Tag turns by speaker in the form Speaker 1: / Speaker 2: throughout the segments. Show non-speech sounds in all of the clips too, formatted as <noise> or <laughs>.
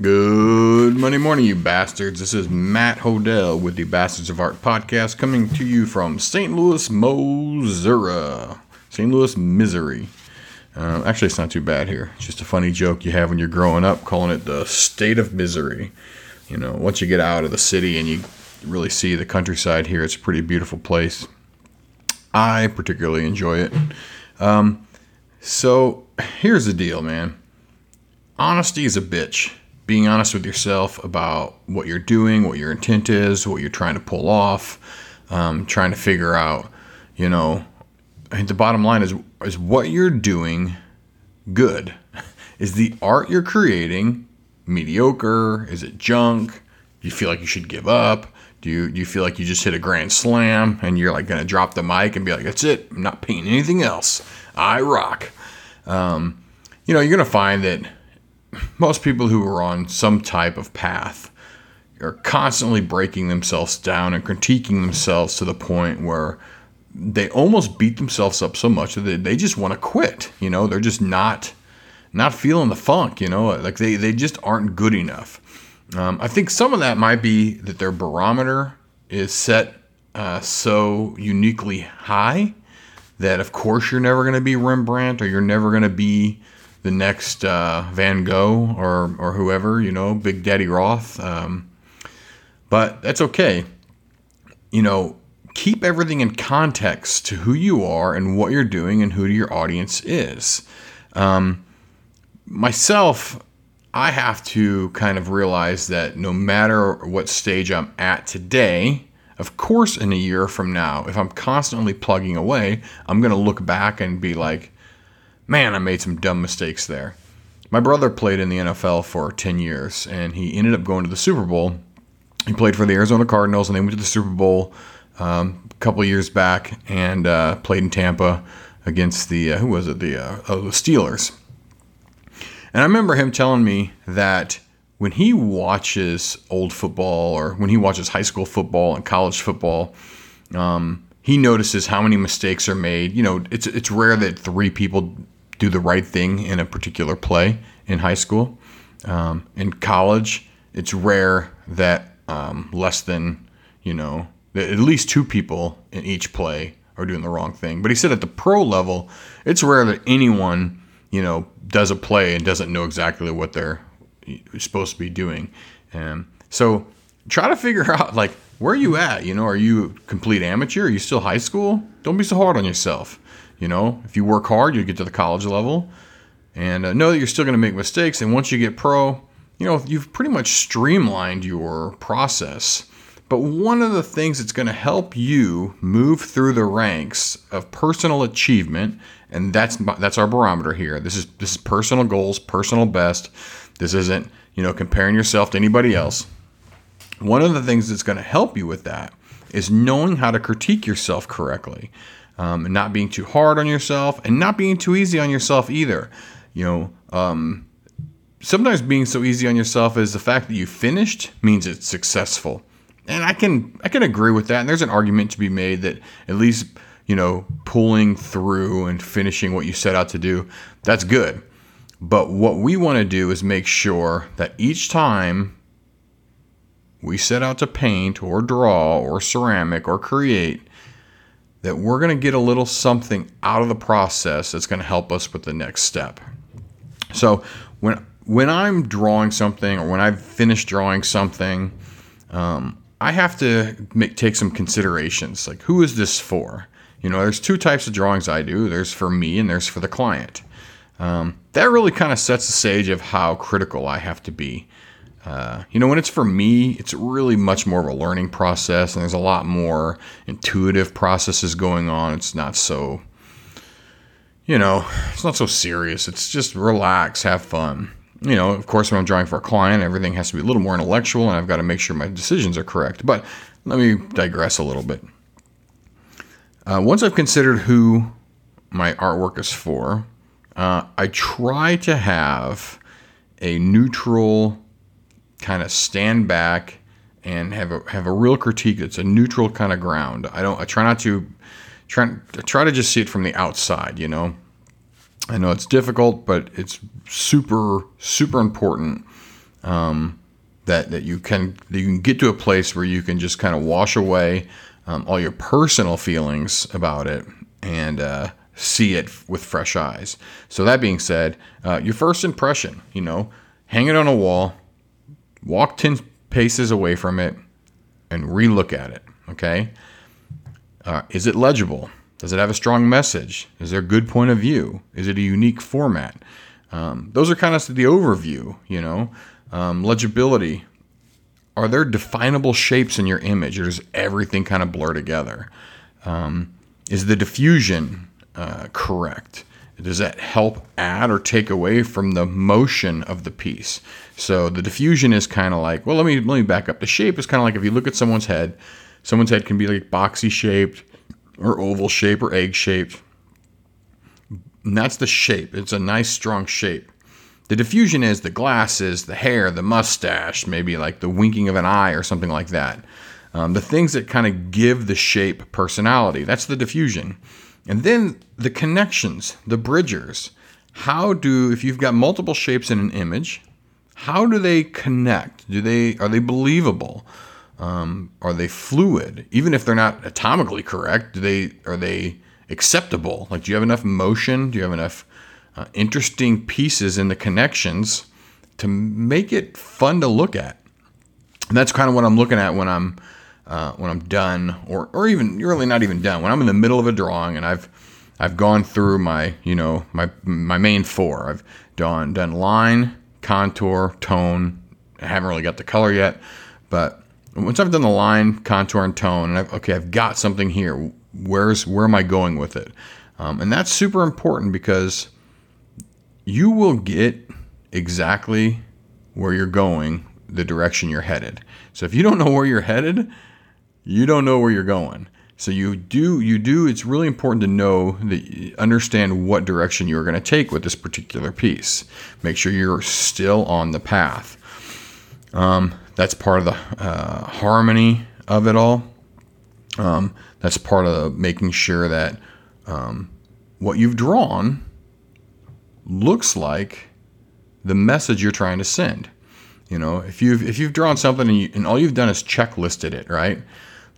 Speaker 1: Good Monday morning, you bastards. This is Matt Hodell with the Bastards of Art podcast coming to you from St. Louis, Missouri. St. Louis, Missouri. Uh, actually, it's not too bad here. It's just a funny joke you have when you're growing up, calling it the state of misery. You know, once you get out of the city and you really see the countryside here, it's a pretty beautiful place. I particularly enjoy it. Um, so here's the deal, man. Honesty is a bitch. Being honest with yourself about what you're doing, what your intent is, what you're trying to pull off, um, trying to figure out, you know, I think the bottom line is is what you're doing good? <laughs> Is the art you're creating mediocre? Is it junk? Do you feel like you should give up? Do you do you feel like you just hit a grand slam and you're like gonna drop the mic and be like, that's it, I'm not painting anything else. I rock. Um, you know, you're gonna find that most people who are on some type of path are constantly breaking themselves down and critiquing themselves to the point where they almost beat themselves up so much that they, they just want to quit. You know, they're just not not feeling the funk. You know, like they they just aren't good enough. Um, I think some of that might be that their barometer is set uh, so uniquely high that, of course, you're never going to be Rembrandt or you're never going to be the next uh, Van Gogh or or whoever. You know, Big Daddy Roth. Um, but that's okay. You know, keep everything in context to who you are and what you're doing and who your audience is. Um, myself, I have to kind of realize that no matter what stage I'm at today, of course, in a year from now, if I'm constantly plugging away, I'm going to look back and be like, man, I made some dumb mistakes there. My brother played in the NFL for 10 years and he ended up going to the Super Bowl. He played for the Arizona Cardinals and they went to the Super Bowl um, a couple years back and uh, played in Tampa against the, uh, who was it, the, uh, oh, the Steelers. And I remember him telling me that when he watches old football or when he watches high school football and college football, um, he notices how many mistakes are made. You know, it's it's rare that three people do the right thing in a particular play in high school. Um, in college, it's rare that um, less than you know at least two people in each play are doing the wrong thing. But he said at the pro level, it's rare that anyone you know, does a play and doesn't know exactly what they're supposed to be doing. And so try to figure <laughs> out like where are you at? You know, are you a complete amateur? Are you still high school? Don't be so hard on yourself. You know, if you work hard, you get to the college level, and uh, know that you're still going to make mistakes. And once you get pro, you know, you've pretty much streamlined your process. But one of the things that's going to help you move through the ranks of personal achievement, and that's that's our barometer here. This is this is personal goals, personal best. This isn't you know comparing yourself to anybody else. One of the things that's going to help you with that is knowing how to critique yourself correctly, um, and not being too hard on yourself, and not being too easy on yourself either. You know. Um, sometimes being so easy on yourself is the fact that you finished means it's successful and I can I can agree with that. And there's an argument to be made that at least you know pulling through and finishing what you set out to do that's good. But what we want to do is make sure that each time we set out to paint or draw or ceramic or create, that we're going to get a little something out of the process that's going to help us with the next step. So when when I'm drawing something or when I've finished drawing something, um, I have to make, take some considerations. Like, who is this for? You know, there's two types of drawings I do. There's for me and there's for the client. Um, that really kind of sets the stage of how critical I have to be. Uh, you know, when it's for me, it's really much more of a learning process, and there's a lot more intuitive processes going on. It's not so, you know, it's not so serious. It's just relax, have fun you know, of course, when I'm drawing for a client, everything has to be a little more intellectual, and I've got to make sure my decisions are correct. But let me digress a little bit. Uh, once I've considered who my artwork is for, uh, I try to have a neutral kind of stand back and have a have a real critique that's a neutral kind of ground. I don't. I try not to try try to just see it from the outside. You know, I know it's difficult, but it's super, super important um, that that you can that you can get to a place where you can just kind of wash away um, all your personal feelings about it and uh, see it with fresh eyes. So that being said, uh, your first impression, you know, hang it on a wall, walk ten paces away from it, and relook at it. Okay, uh, is it legible? Does it have a strong message? Is there a good point of view? Is it a unique format? Um, those are kind of the overview, you know. Um, legibility. Are there definable shapes in your image, or does everything kind of blur together? Um, is the diffusion uh, correct? Does that help add or take away from the motion of the piece? So the diffusion is kind of like, well, let me let me back up. The shape is kind of like if you look at someone's head, someone's head can be like boxy shaped or oval shape or egg shaped. And that's the shape. It's a nice strong shape. The diffusion is the glasses, the hair, the mustache, maybe like the winking of an eye or something like that. Um, the things that kind of give the shape personality. That's the diffusion. And then the connections, the bridgers. How do, if you've got multiple shapes in an image, how do they connect? Do they are they believable? Um, are they fluid? Even if they're not atomically correct, do they are they acceptable? Like, do you have enough motion? Do you have enough uh, interesting pieces in the connections to make it fun to look at? And that's kind of what I'm looking at when I'm uh, when I'm done, or or even you're really not even done. When I'm in the middle of a drawing and I've I've gone through my you know my my main four. I've done done line, contour, tone. I haven't really got the color yet, but once I've done the line, contour, and tone, and I've, okay, I've got something here. Where's where am I going with it? Um, and that's super important because you will get exactly where you're going, the direction you're headed. So if you don't know where you're headed, you don't know where you're going. So you do you do it's really important to know that understand what direction you're going to take with this particular piece. Make sure you're still on the path. Um, that's part of the uh, harmony of it all. Um, that's part of making sure that um, what you've drawn looks like the message you're trying to send. You know, if you've if you've drawn something and, you, and all you've done is checklisted it, right?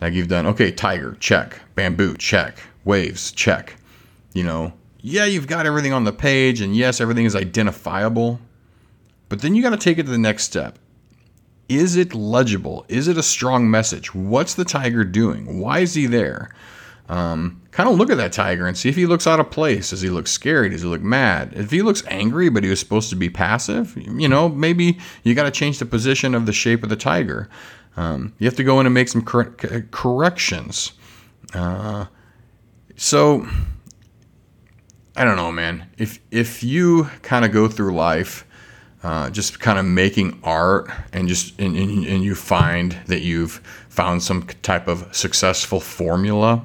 Speaker 1: Like you've done, okay, tiger, check, bamboo, check, waves, check. You know, yeah, you've got everything on the page, and yes, everything is identifiable, but then you got to take it to the next step. Is it legible? Is it a strong message? What's the tiger doing? Why is he there? Um, kind of look at that tiger and see if he looks out of place. Does he look scared? Does he look mad? If he looks angry, but he was supposed to be passive, you know, maybe you got to change the position of the shape of the tiger. Um, you have to go in and make some cor- corrections. Uh, so I don't know, man. If if you kind of go through life uh, just kind of making art and just and, and, and, you find that you've found some type of successful formula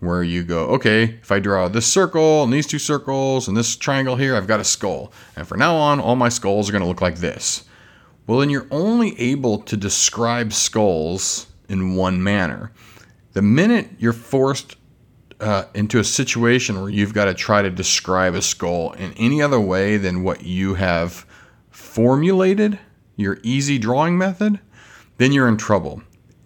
Speaker 1: where you go okay if i draw this circle and these two circles and this triangle here i've got a skull and from now on all my skulls are going to look like this well, then you're only able to describe skulls in one manner. The minute you're forced uh, into a situation where you've got to try to describe a skull in any other way than what you have formulated, your easy drawing method, then you're in trouble.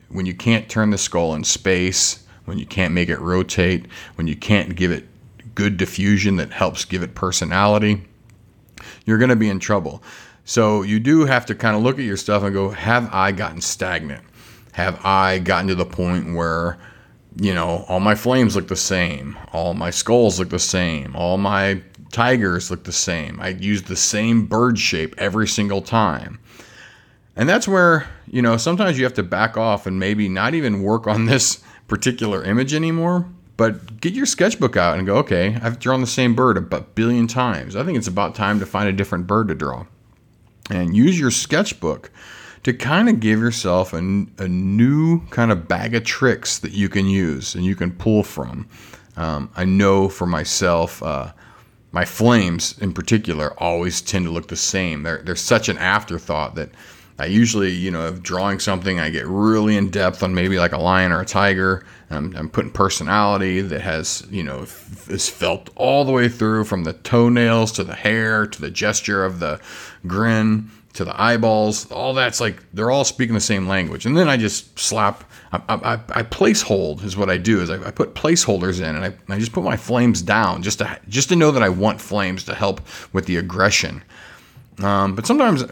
Speaker 1: When you can't turn the skull in space, when you can't make it rotate, when you can't give it good diffusion that helps give it personality, you're going to be in trouble. So you do have to kind of look at your stuff and go, have I gotten stagnant? Have I gotten to the point where, you know, all my flames look the same, all my skulls look the same, all my tigers look the same. I use the same bird shape every single time. And that's where, you know, sometimes you have to back off and maybe not even work on this particular image anymore, but get your sketchbook out and go, okay, I've drawn the same bird a billion times. I think it's about time to find a different bird to draw and use your sketchbook to kind of give yourself a, a new kind of bag of tricks that you can use and you can pull from. Um, I know for myself, uh, my flames in particular always tend to look the same. They're, they're such an afterthought that I usually, you know, if drawing something, I get really in depth on maybe like a lion or a tiger. I'm, I'm putting personality that has, you know, is felt all the way through from the toenails to the hair to the gesture of the grin. to the eyeballs. All that's like they're all speaking the same language. And then I just slap. I, I, I place hold is what I do. Is I, I put placeholders in, and I, I just put my flames down just to just to know that I want flames to help with the aggression. Um, but sometimes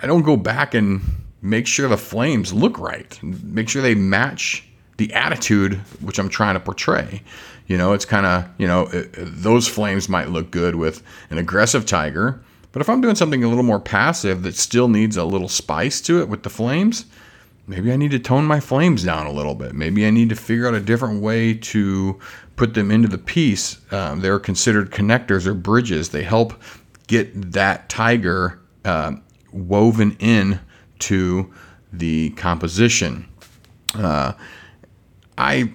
Speaker 1: I don't go back and make sure the flames look right. Make sure they match the attitude which I'm trying to portray. You know, it's kind of, you know, it, those flames might look good with an aggressive tiger, but if I'm doing something a little more passive that still needs a little spice to it with the flames, maybe I need to tone my flames down a little bit. Maybe I need to figure out a different way to put them into the piece. Um, they're considered connectors or bridges. They help get that tiger uh, woven in to the composition. Uh, I,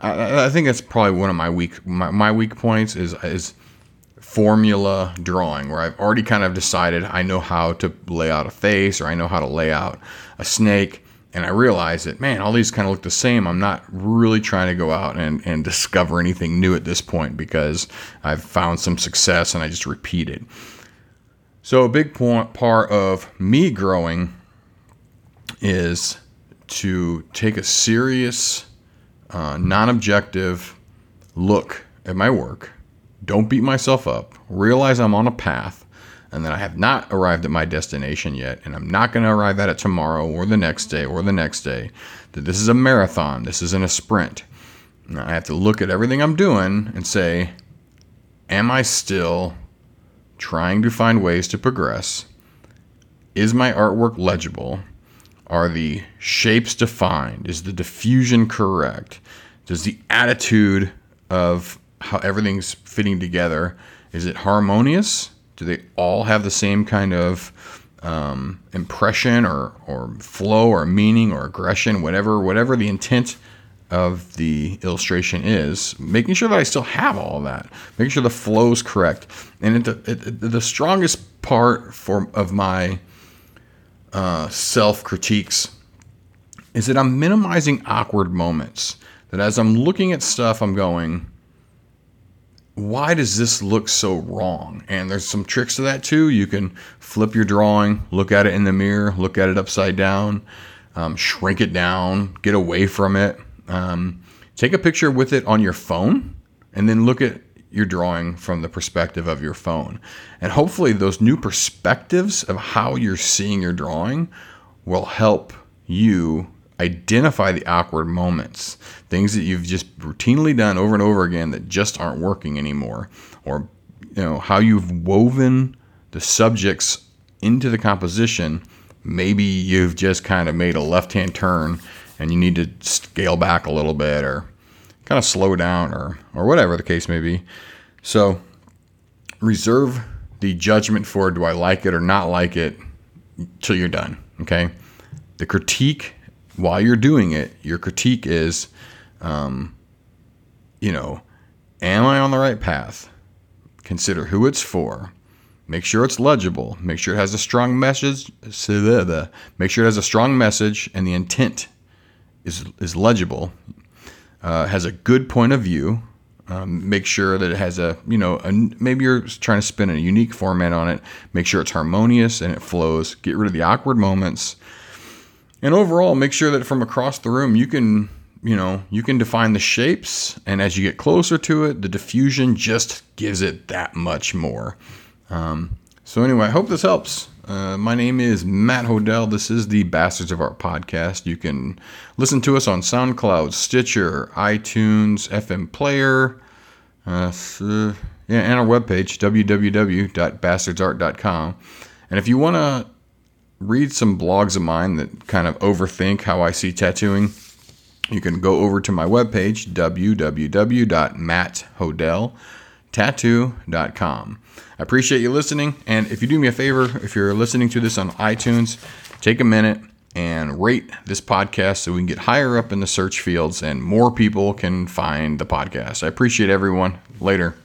Speaker 1: I, I think that's probably one of my weak my, my weak points is is formula drawing where I've already kind of decided I know how to lay out a face or I know how to lay out a snake. And I realize that man all these kind of look the same. I'm not really trying to go out and, and discover anything new at this point because I've found some success and I just repeat it so a big point, part of me growing is to take a serious, uh, non-objective look at my work. Don't beat myself up. Realize I'm on a path and that I have not arrived at my destination yet, and I'm not going to arrive at it tomorrow or the next day or the next day. That this is a marathon, this isn't a sprint. And I have to look at everything I'm doing and say, Am I still trying to find ways to progress? Is my artwork legible? Are the shapes defined? Is the diffusion correct? Does the attitude of how everything's fitting together is it harmonious? Do they all have the same kind of um, impression or, or flow or meaning or aggression, whatever whatever the intent of the illustration is, making sure that I still have all that, making sure the flow is correct. And it, it, it, the strongest part for of my uh, self critiques is that I'm minimizing awkward moments. That as I'm looking at stuff, I'm going, why does this look so wrong? And there's some tricks to that too. You can flip your drawing, look at it in the mirror, look at it upside down, um, shrink it down, get away from it. Um, take a picture with it on your phone, and then look at your drawing from the perspective of your phone. And hopefully, those new perspectives of how you're seeing your drawing will help you identify the awkward moments, things that you've just routinely done over and over again that just aren't working anymore, or you know how you've woven the subjects into the composition. Maybe you've just kind of made a left-hand turn and you need to scale back a little bit or kind of slow down or or whatever the case may be. So reserve the judgment for do I like it or not like it till you're done. Okay. The critique while you're doing it, your critique is, um, you know, am I on the right path? Consider who it's for. Make sure it's legible. Make sure it has a strong message. Make sure it has a strong message and the intent is, is legible. Uh, has a good point of view. Um, make sure that it has a, you know, a, maybe you're trying to spin a unique format on it. Make sure it's harmonious and it flows. Get rid of the awkward moments and overall, make sure that from across the room you can, you know, you can define the shapes, and as you get closer to it, the diffusion just gives it that much more. Um, so anyway, I hope this helps. Uh, my name is Matt Hodel. This is the Bastards of Art podcast. You can listen to us on SoundCloud, Stitcher, iTunes, FM Player, uh, yeah, and our webpage, www.bastardsart.com. And if you want to read some blogs of mine that kind of overthink how I see tattooing, you can go over to my webpage, www.matthodelltattoo.com. I appreciate you listening. And if you do me a favor, if you're listening to this on iTunes, take a minute and rate this podcast so we can get higher up in the search fields and more people can find the podcast. I appreciate everyone. Later.